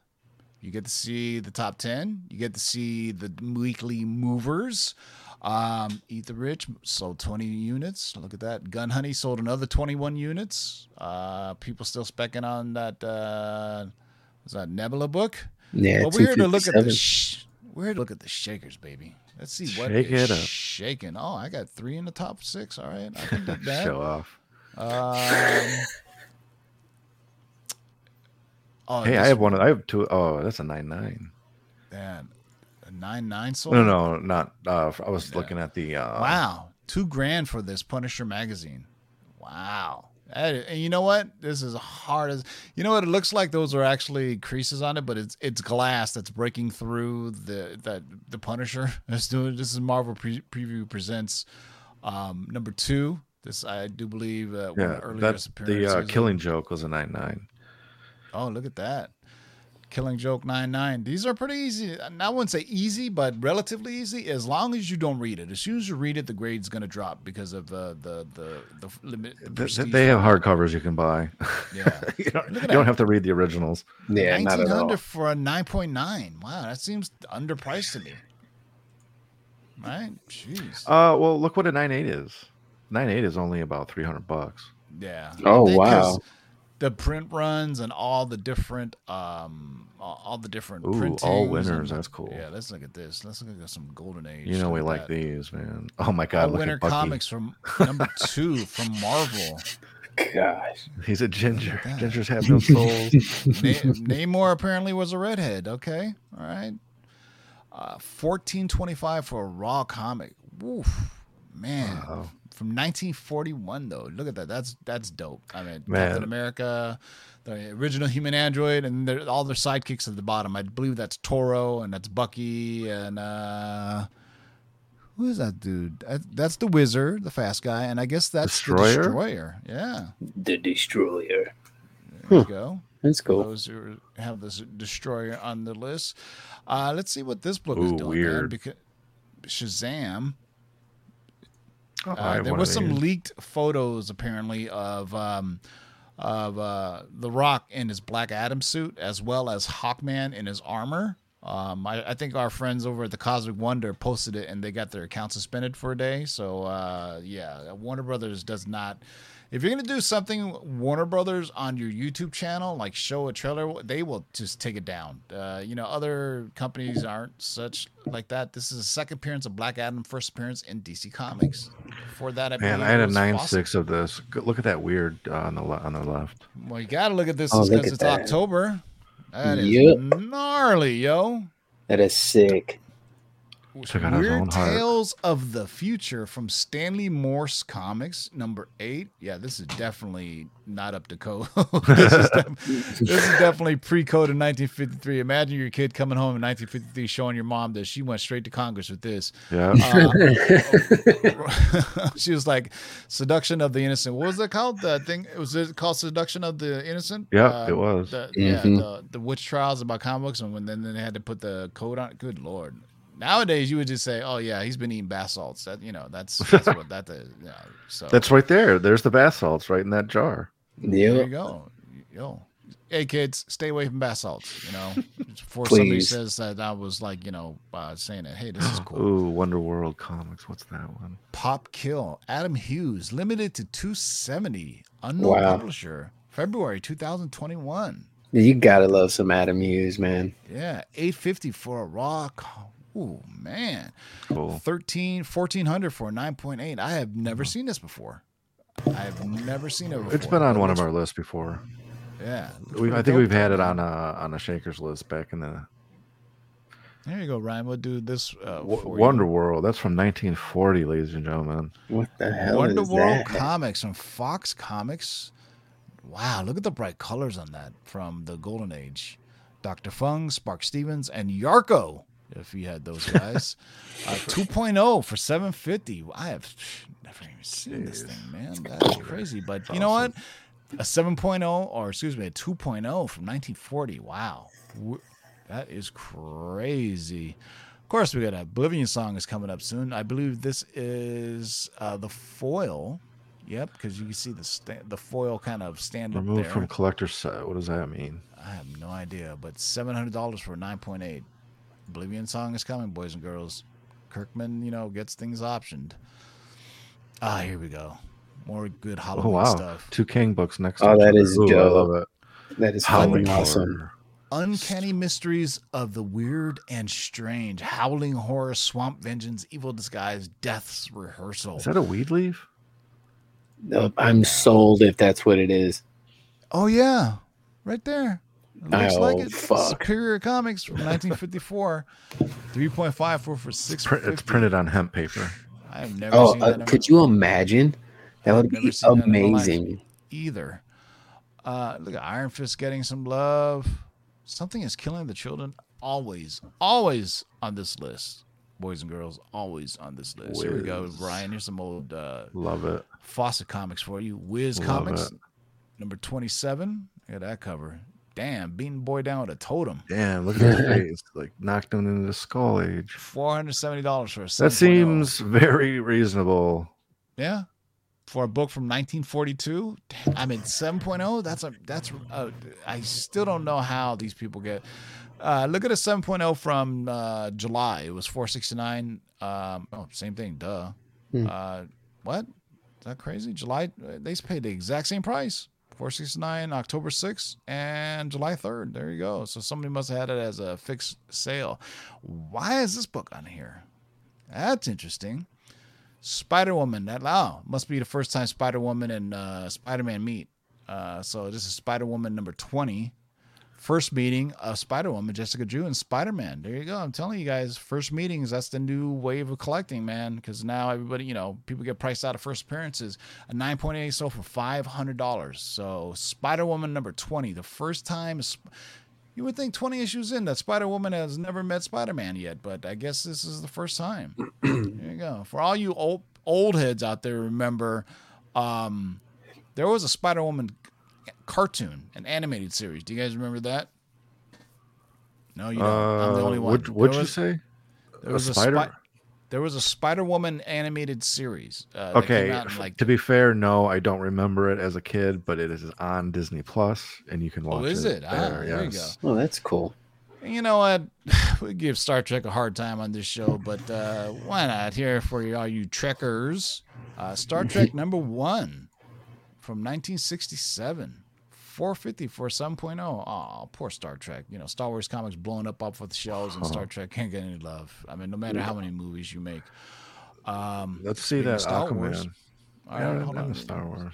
you get to see the top 10. You get to see the weekly movers. Um, Eat the Rich sold 20 units. Look at that. Gun Honey sold another 21 units. Uh, people still specking on that, uh, was that Nebula book? Yeah, Well, we're here to look at the sh- we're here to look at the shakers, baby. Let's see what Shake is it up. shaking. Oh, I got three in the top six. All right, I can do that. Show off. Um, oh, Hey, I have one. I have two oh that's a nine nine. man, a nine nine sold. No, no, not. Uh, I was Yeah. looking at the. Uh, Wow, two grand for this Punisher magazine. Wow. And you know what? This is hard as you know what it looks like. Those are actually creases on it, but it's it's glass that's breaking through the that the Punisher is doing. This is Marvel pre- preview presents um, number two. This I do believe uh, Yeah, earlier the uh. Killing Joke was a nine nine. Oh, look at that. Killing Joke 99. These are pretty easy. I wouldn't say easy, but relatively easy as long as you don't read it. As soon as you read it, the grade's going to drop because of uh, the the the limit. the Th- th- They have value. hardcovers you can buy. Yeah. you don't, you at don't have to read the originals. Yeah, not at all. 1900 for a 9.9. Wow, that seems underpriced to me. Right? Jeez. Uh, well, look what a nine eight is. nine eight is only about three hundred bucks. Yeah. Oh, I wow. The print runs and all the different, um, all all the different Ooh, all winners, that's cool. Yeah, let's look at this. Let's look at some golden age. You know we like that. these, man. Oh my All god, look winter at Bucky. comics from number two from Marvel. Gosh. He's a ginger. Gingers have no souls. Na- Namor apparently was a redhead. Okay, all right. Uh, fourteen twenty five for a raw comic. Woof, man. Wow. From 1941 though. Look at that. That's that's dope. I mean, Man. Captain America, the original human android, and they're, all their sidekicks at the bottom. I believe that's Toro and that's Bucky and uh who is that dude? That- That's the wizard, the fast guy, and I guess that's Destroyer? the destroyer. Yeah, The Destroyer. there you go That's cool. those who have this destroyer on the list. Uh, let's see what this book is doing. weird. Man, because Shazam. Uh, there was some leaked photos apparently of um, of uh, the Rock in his Black Adam suit, as well as Hawkman in his armor. Um, I, I think our friends over at the Cosmic Wonder posted it, and they got their account suspended for a day. So uh, yeah, Warner Brothers does not. If you're gonna do something Warner Brothers on your YouTube channel, like show a trailer, they will just take it down. Uh, you know, other companies aren't such like that. This is the second appearance of Black Adam, first appearance in DC Comics. For that, I Man, I had a nine Fawcett. six of this. Look at that weird uh, on the le- on the left. Well, you got to look at this Oh, because look at it's that. October. That is Yep. gnarly, yo. That is sick. Took out his Weird own heart. Tales of the Future from Stanley Morse Comics, number eight. Yeah, this is definitely not up to code. this, is def- this is definitely pre-code in 1953. Imagine your kid coming home in 1953 showing your mom that she went straight to Congress with this. Yeah. Uh, she was like, "Seduction of the Innocent." What was it called? The thing was it called "Seduction of the Innocent." Yeah, Uh, it was. the, yeah, Mhm. the, the witch trials about comic books, and when then, then they had to put the code on. Good lord! Nowadays, you would just say, "Oh yeah, he's been eating bath salts." That you know, that's that's what that is. Yeah, so That's right there. There's the bath salts right in that jar. there you go. Yo, hey kids, stay away from bath salts. You know, before somebody Please. says that I was like, you know, uh, saying that, hey, this is cool. Ooh, Wonder World comics. What's that one? Pop Kill, Adam Hughes, limited to 270, unknown Wow. publisher, February 2021. You gotta love some Adam Hughes, man. Yeah, 850 for a rock. Ooh, man. Cool. 13, 1400 for 9.8. I have never seen this before. I have never seen it before. It's been on one of our lists before. Yeah. We, I think we've had it on a on a Shakers list back in the There you go, Ryan. We'll do this. Uh, W- Wonder you. World. That's from 1940, ladies and gentlemen. What the hell Wonder is World that? Comics from Fox Comics. Wow, look at the bright colors on that from the Golden Age. Dr. Fung, Spark Stevens, and Yarko, if you had those guys. uh, 2.0 for 750. I have never even seen this thing, man. That's crazy. But you know what? A 7.0, or excuse me, a 2.0 from 1940. Wow. That is crazy. Of course, we got a Oblivion song is coming up soon. I believe this is uh, the foil. Yep, because you can see the sta- the foil kind of stand up Removed there. from collector's set. What does that mean? I have no idea, but seven hundred dollars for nine point eight. Oblivion song is coming, boys and girls. Kirkman, you know, gets things optioned. Ah, here we go. More good Halloween Oh wow, stuff. two King books next. Oh, to each that Ooh, I dope. love it. That is Howling awesome. Uncanny Mysteries of the Weird and Strange. Howling Horror, Swamp Vengeance, Evil Disguise, Death's Rehearsal. Is that a weed leaf? No, I'm sold if that's what it is. Oh yeah, right there. It looks Oh, like it. fuck. Superior Comics from 1954. 3.54 for six. Print, it's printed on hemp paper. I have never Oh, seen uh, that. in could you imagine? That would be seen that in my life. amazing. either. Uh, look at Iron Fist getting some love. Something is killing the children. Always, always on this list, boys and girls. Always on this list. Here we go, Whiz. Ryan. Here's some old uh, Love it. Fawcett comics for you. Whiz Love Comics, it. number twenty-seven. Look at that cover. Damn, beating boy down with a totem. Damn, look at his face. Like knocked him into the skull age. Four hundred seventy dollars for a. That 7.0. seems very reasonable. Yeah. For a book from 1942, I mean 7.0. That's a that's. A, I still don't know how these people get. Uh, look at a 7.0 from uh, July. It was 469. Um, oh, same thing. Duh. Hmm. Uh, what? that crazy? July they paid the exact same price. 469 October 6th and July 3rd. There you go. So somebody must have had it as a fixed sale. Why is this book on here? That's interesting. Spider Woman. That oh, must be the first time Spider Woman and uh, Spider Man meet. Uh, so this is Spider Woman number 20. First meeting of Spider Woman, Jessica Drew, and Spider Man. There you go. I'm telling you guys, first meetings, that's the new wave of collecting, man. Because now everybody, you know, people get priced out of first appearances. A 9.8 sold for $500. So Spider Woman number 20, the first time. You would think 20 issues in that Spider Woman has never met Spider Man yet, but I guess this is the first time. there you go. For all you old old heads out there, remember um, there was a Spider Woman cartoon, an animated series. Do you guys remember that? No, you don't. I'm the only Uh, one. What, what'd There you say? There A was a, spider? Spi- there was a Spider Woman animated series. Uh, Okay. in, like to be fair, no, I don't remember it as a kid, but it is on Disney Plus, and you can watch oh, is it? Ah, there, there you go. Oh, that's cool. You know what? We give Star Trek a hard time on this show, but uh, why not? Here for you, all you Trekkers. Uh, Star Trek number one from 1967. 450 for 7.0. Oh, poor Star Trek. You know, Star Wars comics blowing up off of the shelves, and Star Trek can't get any love. I mean, no matter how many movies you make. Um, Let's see that Star Aquaman. Wars- all Yeah, right, hold on. the Star Wars.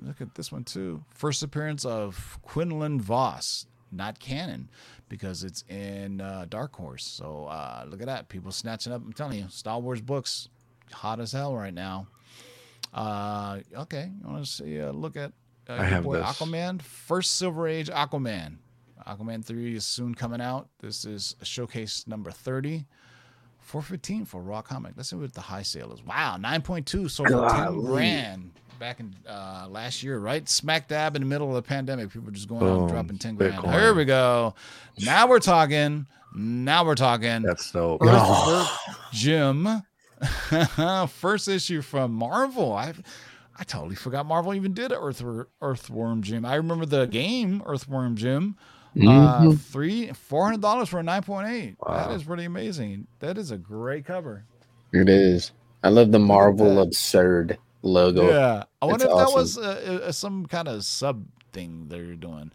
Look at this one too. First appearance of Quinlan Vos, not canon, because it's in uh, Dark Horse. So uh, look at that. People snatching up. I'm telling you, Star Wars books, hot as hell right now. Uh, okay, you want to see? Uh, look at uh, I have boy this. Aquaman, first Silver Age Aquaman. Aquaman three is soon coming out. This is showcase number thirty. 415 for raw comic. Let's see what the high sale is. Wow, 9.2 sold for 10 grand back in uh, last year, right? Smack dab in the middle of the pandemic. People just going out and dropping 10 grand. Bitcoin. Here we go. Now we're talking. Now we're talking. That's dope. Earthworm Jim. First issue from Marvel. I I totally forgot Marvel even did Earthworm Earthworm Jim. I remember the game Earthworm Jim. Uh, three four hundred dollars for a nine point eight. That Wow. is pretty amazing. That is a great cover. It is. I love the Marvel that. absurd logo. Yeah, I wonder if It's that was awesome. uh, uh, some kind of sub thing they're doing.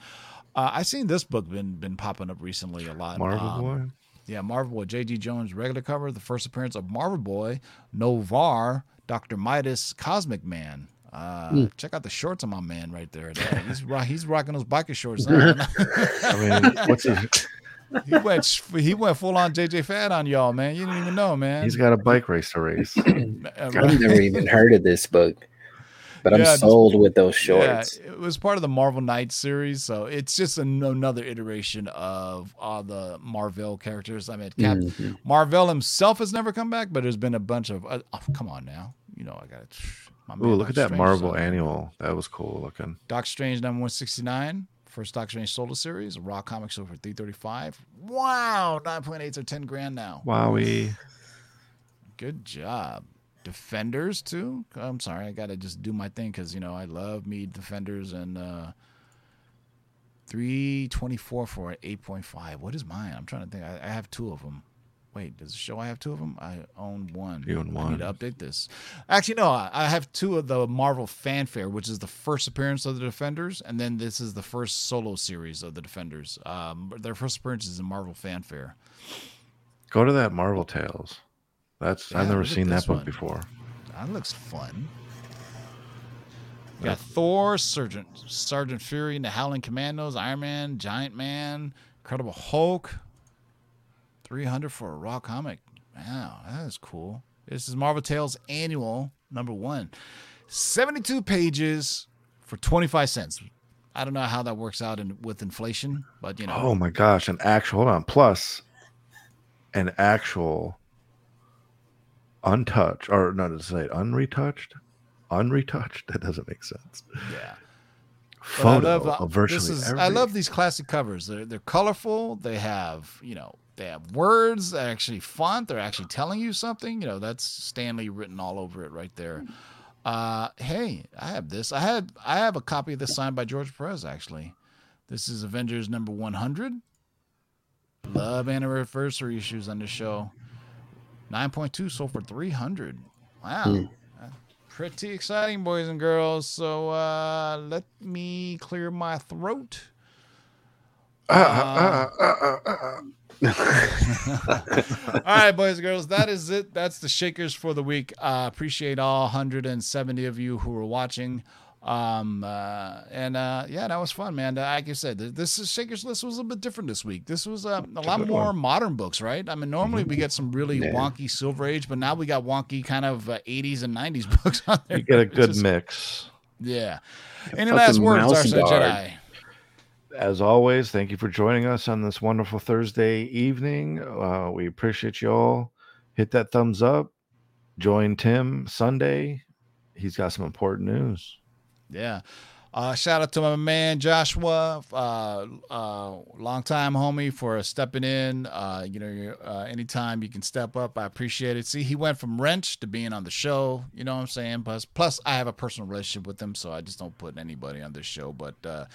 Uh, I seen this book been been popping up recently a lot. Marvel Um, Boy. Yeah, Marvel Boy, J.G. Jones, regular cover, the first appearance of Marvel Boy, Noh-Varr, Dr. Midas, Cosmic Man. Uh, Hmm. Check out the shorts on my man right there. There, He's, ro- he's rocking those biker shorts now. I mean, what's his? he went he went full on JJ Fad on y'all, man. You didn't even know, man. He's got a bike race to race. I've never even heard of this book, but I'm Yeah, sold with those shorts. Yeah, it was part of the Marvel Knights series, so it's just an, another iteration of all the Marvel characters. I mean, Cap- Mhm. Marvel himself has never come back, but there's been a bunch of. Uh, oh, come on now, you know I got it. Ooh, look at that Marvel annual. That was cool looking. Doc Strange number one sixty nine. First Doc Strange solo series, Raw comic Comics over three thirty five. Wow, nine point eight or ten grand now. Wowie. Good job. Defenders too. I'm sorry, I gotta just do my thing because you know I love me Defenders and uh, three twenty four for an eight point five. What is mine? I'm trying to think. I, I have two of them. Wait, does it show I have two of them? I own one. You own I need to update this. Actually, no. I I have two of the Marvel Fanfare, which is the first appearance of the Defenders, and then this is the first solo series of the Defenders. Um, their first appearance is in Marvel Fanfare. Go to that Marvel Tales. That's Yeah, I've never seen that book one. before. That looks fun. We got Thor, Sergeant Sergeant Fury, and the Howling Commandos, Iron Man, Giant Man, Incredible Hulk. Three hundred for a raw comic. Wow, that is cool. This is Marvel Tales Annual number one. Seventy-two pages for twenty-five cents. I don't know how that works out in, with inflation, but you know. Oh my gosh, an actual hold on. Plus an actual untouched or not to say unretouched. Unretouched. That doesn't make sense. yeah. Photo I love, uh, of virtually this is, every. I love these classic covers. They're they're colorful. They have you know they have words. They're actually font. They're actually telling you something. You know that's Stanley written all over it right there. Uh, hey, I have this. I had I have a copy of this signed by George Perez actually. This is Avengers number one hundred. Love anniversary issues on the show. Nine point two sold for three hundred. Wow. Uh, Pretty exciting, boys and girls. So uh, let me clear my throat. Uh, uh, uh, uh, uh. All right, boys and girls, that is it. That's the Shakers for the week. Uh, appreciate all 170 of you who are watching. Um, uh, and uh, yeah, that was fun, man. Like I said, this is Shakers list was a little bit different this week. This was uh, a lot good more one. modern books, right? I mean, normally we get some really Yeah. wonky Silver Age, but now we got wonky kind of uh, 80s and 90s books on there. You get a good just- mix. Yeah. Any Fucking last words, Arsa. Jedi? As always, thank you for joining us on this wonderful Thursday evening. Uh, we appreciate you all. Hit that thumbs up. Join Tim Sunday. He's got some important news. Yeah. Uh, shout out to my man Joshua, uh, uh, longtime homie, for stepping in. Uh, you know, uh, anytime you can step up, I appreciate it. See, he went from wrench to being on the show. You know what I'm saying? Plus, plus, I have a personal relationship with him, so I just don't put anybody on this show. But uh,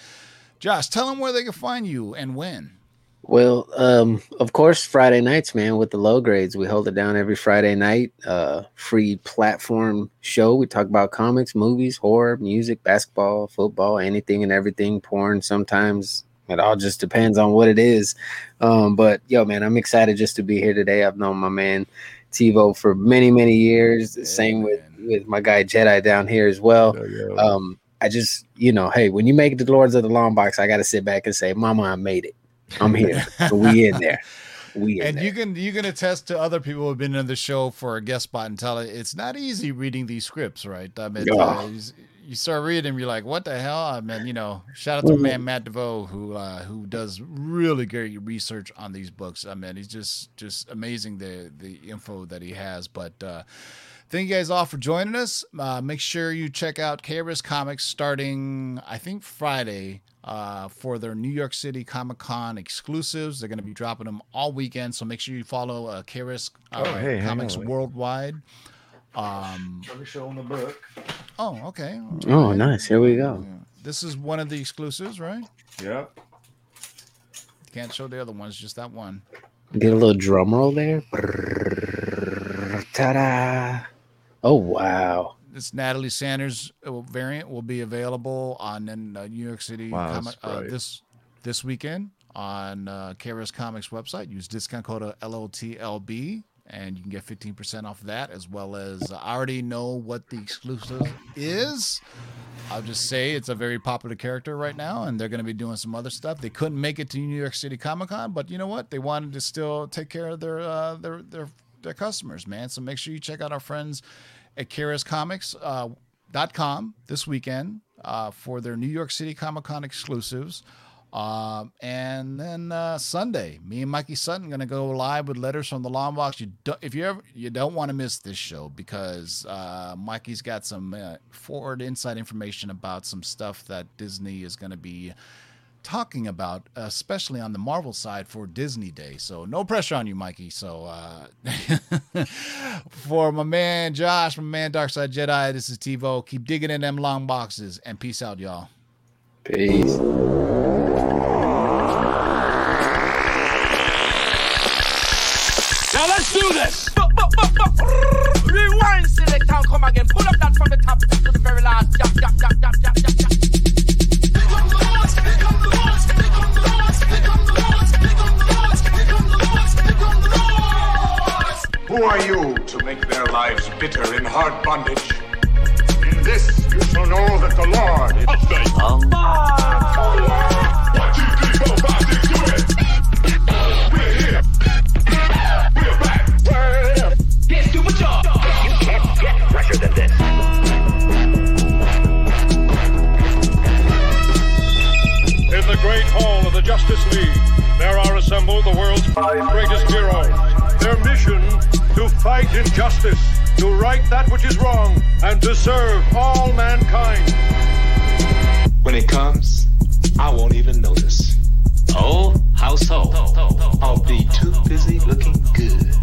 Josh, tell them where they can find you and when. Well, um, of course, Friday nights, man, with the low grades. We hold it down every Friday night. Uh, free platform show. We talk about comics, movies, horror, music, basketball, football, anything and everything, porn. Sometimes it all just depends on what it is. Um, but yo, man, I'm excited just to be here today. I've known my man TiVo for many, many years. Yeah, Same with man. with my guy Jedi down here as well. Um, I just, you know, hey, when you make the Lords of the Long Box, I got to sit back and say, Mama, I made it. I'm here. we in there. We in And there. you can you can attest to other people who've been in the show for a guest spot and tell it it's not easy reading these scripts, right? I mean, uh, you, start reading, and you're like, what the hell? I mean, you know, shout out to my man Matt DeVoe who uh, who does really great research on these books. I mean, he's just just amazing the the info that he has. But uh, thank you guys all for joining us. Uh, make sure you check out KRS Comics starting, I think, Friday uh, for their New York City Comic Con exclusives. They're going to be dropping them all weekend. So make sure you follow uh, KRS uh, Oh, hey, hang Comics on. Worldwide. Um, Let me show him the book. oh, okay. All Oh, nice. Here we go. Yeah. This is one of the exclusives, right? Yep. Can't show the other ones, just that one. Get a little drum roll there. Ta-da. Oh, wow. This Natali Sanders uh, variant will be available on in, uh, New York City Wow, comi- uh, this this weekend on uh, KRS Comics website. Use discount code uh, LOTLB and you can get 15% off that as well as I already know what the exclusive is. I'll just say it's a very popular character right now, and they're going to be doing some other stuff. They couldn't make it to New York City Comic Con, but you know what? They wanted to still take care of their uh, their their their customers, man. So make sure you check out our friends at KRSComics.com uh, this weekend uh, for their New York City Comic Con exclusives. Um, and then uh, Sunday, me and Mikey Sutton gonna go live with letters from the long box. You don't, if you ever you don't want to miss this show because uh, Mikey's got some uh, forward inside information about some stuff that Disney is gonna be talking about, especially on the Marvel side for Disney Day. So no pressure on you, Mikey. So uh, for my man Josh, my man Darkside Jedi, this is TiVo. Keep digging in them long boxes and peace out, y'all. Peace. Now let's do this. Rewind, select and come again. Pull up that from the top to the very last. Jump, jump, jump. Who are you to make their lives bitter in hard bondage? In this you shall know that the Lord is faithful. One, two, three, four, five, six, do it. We're here. We're back. We're here. Get to my job. You can't get fresher than this. In the great hall of the Justice League, there are assembled the world's five greatest heroes. Their mission to fight injustice, to right that which is wrong, and to serve all mankind. When it comes, I won't even notice. Oh, how so? I'll be too busy looking good.